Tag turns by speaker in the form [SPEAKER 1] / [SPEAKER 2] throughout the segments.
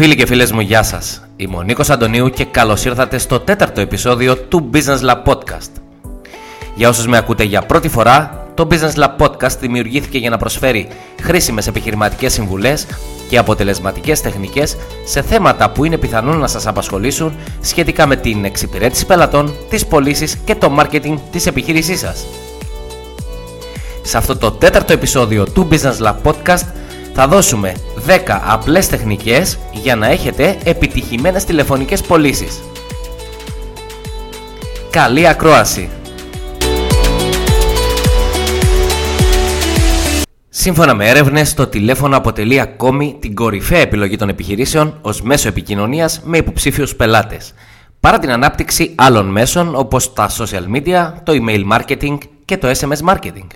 [SPEAKER 1] Φίλοι και φίλες μου, γεια σας. Είμαι ο Νίκος Αντωνίου και καλώς ήρθατε στο τέταρτο επεισόδιο του Business Lab Podcast. Για όσους με ακούτε για πρώτη φορά, το Business Lab Podcast δημιουργήθηκε για να προσφέρει χρήσιμες επιχειρηματικές συμβουλές και αποτελεσματικές τεχνικές σε θέματα που είναι πιθανόν να σας απασχολήσουν σχετικά με την εξυπηρέτηση πελατών, τις πωλήσεις και το marketing της επιχείρησής σας. Σε αυτό το τέταρτο επεισόδιο του Business Lab Podcast θα δώσουμε 10 απλές τεχνικές για να έχετε επιτυχημένες τηλεφωνικές πωλήσεις. Καλή ακρόαση! Σύμφωνα με έρευνες, το τηλέφωνο αποτελεί ακόμη την κορυφαία επιλογή των επιχειρήσεων ως μέσο επικοινωνίας με υποψήφιους πελάτες. Παρά την ανάπτυξη άλλων μέσων όπως τα social media, το email marketing και το SMS marketing.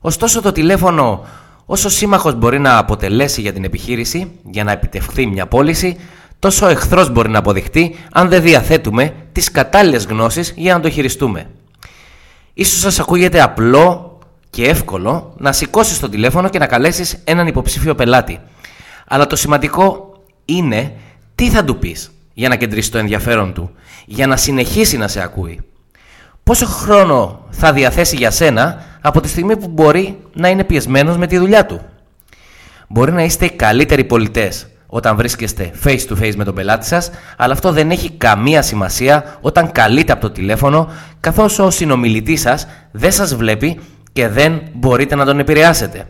[SPEAKER 1] Ωστόσο, το τηλέφωνο όσο σύμμαχος μπορεί να αποτελέσει για την επιχείρηση για να επιτευχθεί μια πώληση, τόσο εχθρός μπορεί να αποδειχτεί αν δεν διαθέτουμε τις κατάλληλες γνώσεις για να το χειριστούμε. Ίσως σας ακούγεται απλό και εύκολο να σηκώσεις το τηλέφωνο και να καλέσεις έναν υποψήφιο πελάτη. Αλλά το σημαντικό είναι τι θα του πεις για να κεντρήσει το ενδιαφέρον του, για να συνεχίσει να σε ακούει πόσο χρόνο θα διαθέσει για σένα από τη στιγμή που μπορεί να είναι πιεσμένος με τη δουλειά του. Μπορεί να είστε οι καλύτεροι πολιτές όταν βρίσκεστε face to face με τον πελάτη σας, αλλά αυτό δεν έχει καμία σημασία όταν καλείτε από το τηλέφωνο, καθώς ο συνομιλητής σας δεν σας βλέπει και δεν μπορείτε να τον επηρεάσετε.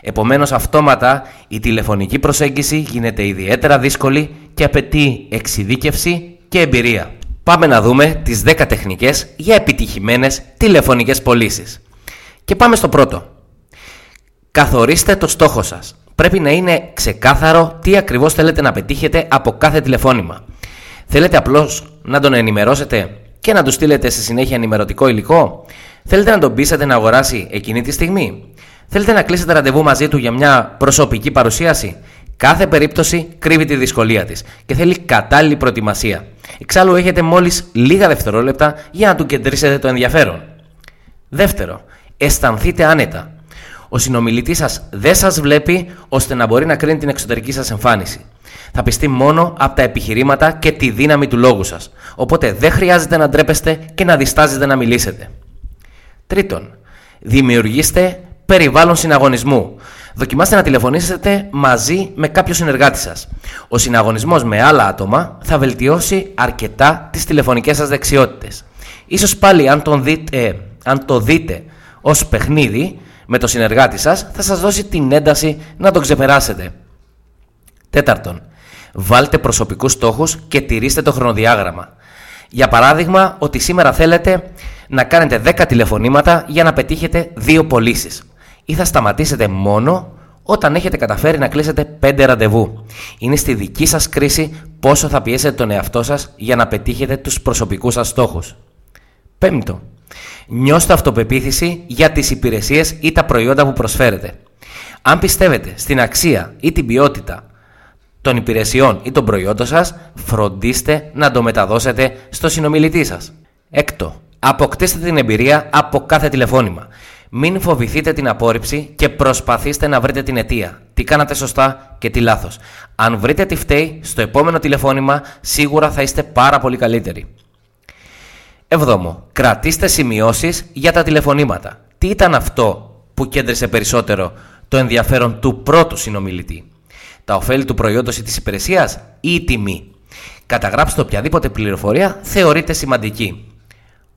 [SPEAKER 1] Επομένως αυτόματα η τηλεφωνική προσέγγιση γίνεται ιδιαίτερα δύσκολη και απαιτεί εξειδίκευση και εμπειρία. Πάμε να δούμε τις 10 τεχνικές για επιτυχημένες τηλεφωνικές πωλήσεις. Και πάμε στο πρώτο. Καθορίστε το στόχο σας. Πρέπει να είναι ξεκάθαρο τι ακριβώς θέλετε να πετύχετε από κάθε τηλεφώνημα. Θέλετε απλώς να τον ενημερώσετε και να του στείλετε στη συνέχεια ενημερωτικό υλικό; Θέλετε να τον πείσετε να αγοράσει εκείνη τη στιγμή; Θέλετε να κλείσετε ραντεβού μαζί του για μια προσωπική παρουσίαση; Κάθε περίπτωση κρύβει τη δυσκολία της και θέλει κατάλληλη προετοιμασία. Εξάλλου έχετε μόλις λίγα δευτερόλεπτα για να του κεντρήσετε το ενδιαφέρον. Δεύτερο, αισθανθείτε άνετα. Ο συνομιλητής σας δεν σας βλέπει ώστε να μπορεί να κρίνει την εξωτερική σας εμφάνιση. Θα πιστεί μόνο από τα επιχειρήματα και τη δύναμη του λόγου σας. Οπότε δεν χρειάζεται να ντρέπεστε και να διστάζετε να μιλήσετε. Τρίτον, δημιουργήστε περιβάλλον συναγωνισμού. Δοκιμάστε να τηλεφωνήσετε μαζί με κάποιο συνεργάτη σας. Ο συναγωνισμός με άλλα άτομα θα βελτιώσει αρκετά τις τηλεφωνικές σας δεξιότητες. Ίσως πάλι αν, τον δείτε, ε, αν το δείτε ως παιχνίδι με το συνεργάτη σας θα σας δώσει την ένταση να το ξεπεράσετε. Τέταρτον, βάλτε προσωπικούς στόχους και τηρήστε το χρονοδιάγραμμα. Για παράδειγμα, ότι σήμερα θέλετε να κάνετε 10 τηλεφωνήματα για να πετύχετε 2 πωλήσεις ή θα σταματήσετε μόνο όταν έχετε καταφέρει να κλείσετε 5 ραντεβού. Είναι στη δική σας κρίση πόσο θα πιέσετε τον εαυτό σας για να πετύχετε τους προσωπικούς σας στόχους. Πέμπτο. Νιώστε αυτοπεποίθηση για τις υπηρεσίες ή τα προϊόντα που προσφέρετε. Αν πιστεύετε στην αξία ή την ποιότητα των υπηρεσιών ή των προϊόντων σας, φροντίστε να το μεταδώσετε στο συνομιλητή σας. Έκτο. Αποκτήστε την εμπειρία από κάθε τηλεφώνημα. Μην φοβηθείτε την απόρριψη και προσπαθήστε να βρείτε την αιτία. Τι κάνατε σωστά και τι λάθος. Αν βρείτε τι φταίει, στο επόμενο τηλεφώνημα σίγουρα θα είστε πάρα πολύ καλύτεροι. Εβδόμο, κρατήστε σημειώσεις για τα τηλεφωνήματα. Τι ήταν αυτό που κέντρισε περισσότερο το ενδιαφέρον του πρώτου συνομιλητή; Τα ωφέλη του προϊόντος ή της υπηρεσίας ή η τιμή; Καταγράψτε οποιαδήποτε πληροφορία θεωρείτε σημαντική.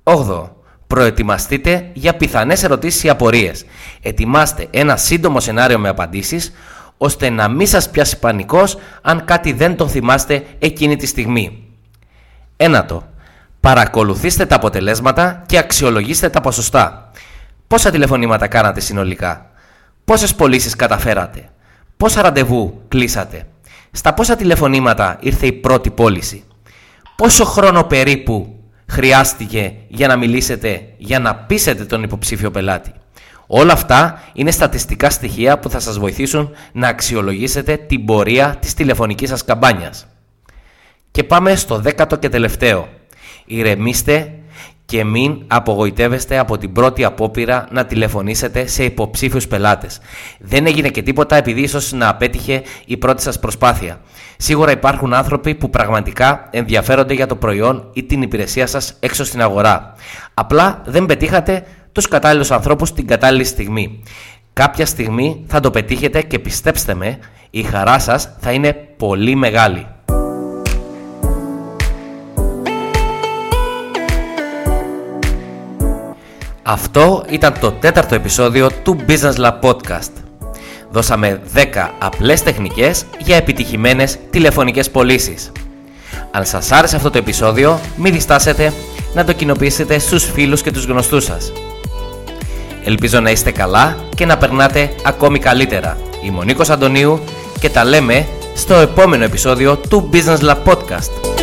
[SPEAKER 1] 8. Προετοιμαστείτε για πιθανές ερωτήσεις ή απορίες. Ετοιμάστε ένα σύντομο σενάριο με απαντήσεις, ώστε να μην σας πιάσει πανικός αν κάτι δεν το θυμάστε εκείνη τη στιγμή. Ένατο. Παρακολουθήστε τα αποτελέσματα και αξιολογήστε τα ποσοστά. Πόσα τηλεφωνήματα κάνατε συνολικά; Πόσες πωλήσεις καταφέρατε; Πόσα ραντεβού κλείσατε; Στα πόσα τηλεφωνήματα ήρθε η πρώτη πώληση; Πόσο χρόνο περίπου χρειάστηκε για να μιλήσετε, για να πείσετε τον υποψήφιο πελάτη; Όλα αυτά είναι στατιστικά στοιχεία που θα σας βοηθήσουν να αξιολογήσετε την πορεία της τηλεφωνικής σας καμπάνιας. Και πάμε στο δέκατο και τελευταίο. Ηρεμήστε και μην απογοητεύεστε από την πρώτη απόπειρα να τηλεφωνήσετε σε υποψήφιους πελάτες. Δεν έγινε και τίποτα επειδή ίσως να απέτυχε η πρώτη σας προσπάθεια. Σίγουρα υπάρχουν άνθρωποι που πραγματικά ενδιαφέρονται για το προϊόν ή την υπηρεσία σας έξω στην αγορά. Απλά δεν πετύχατε τους κατάλληλους ανθρώπους την κατάλληλη στιγμή. Κάποια στιγμή θα το πετύχετε και πιστέψτε με, η χαρά σας θα είναι πολύ μεγάλη. Αυτό ήταν το τέταρτο επεισόδιο του Business Lab Podcast. Δώσαμε 10 απλές τεχνικές για επιτυχημένες τηλεφωνικές πωλήσεις. Αν σας άρεσε αυτό το επεισόδιο, μην διστάσετε να το κοινοποιήσετε στους φίλους και τους γνωστούς σας. Ελπίζω να είστε καλά και να περνάτε ακόμη καλύτερα. Είμαι ο Νίκος Αντωνίου και τα λέμε στο επόμενο επεισόδιο του Business Lab Podcast.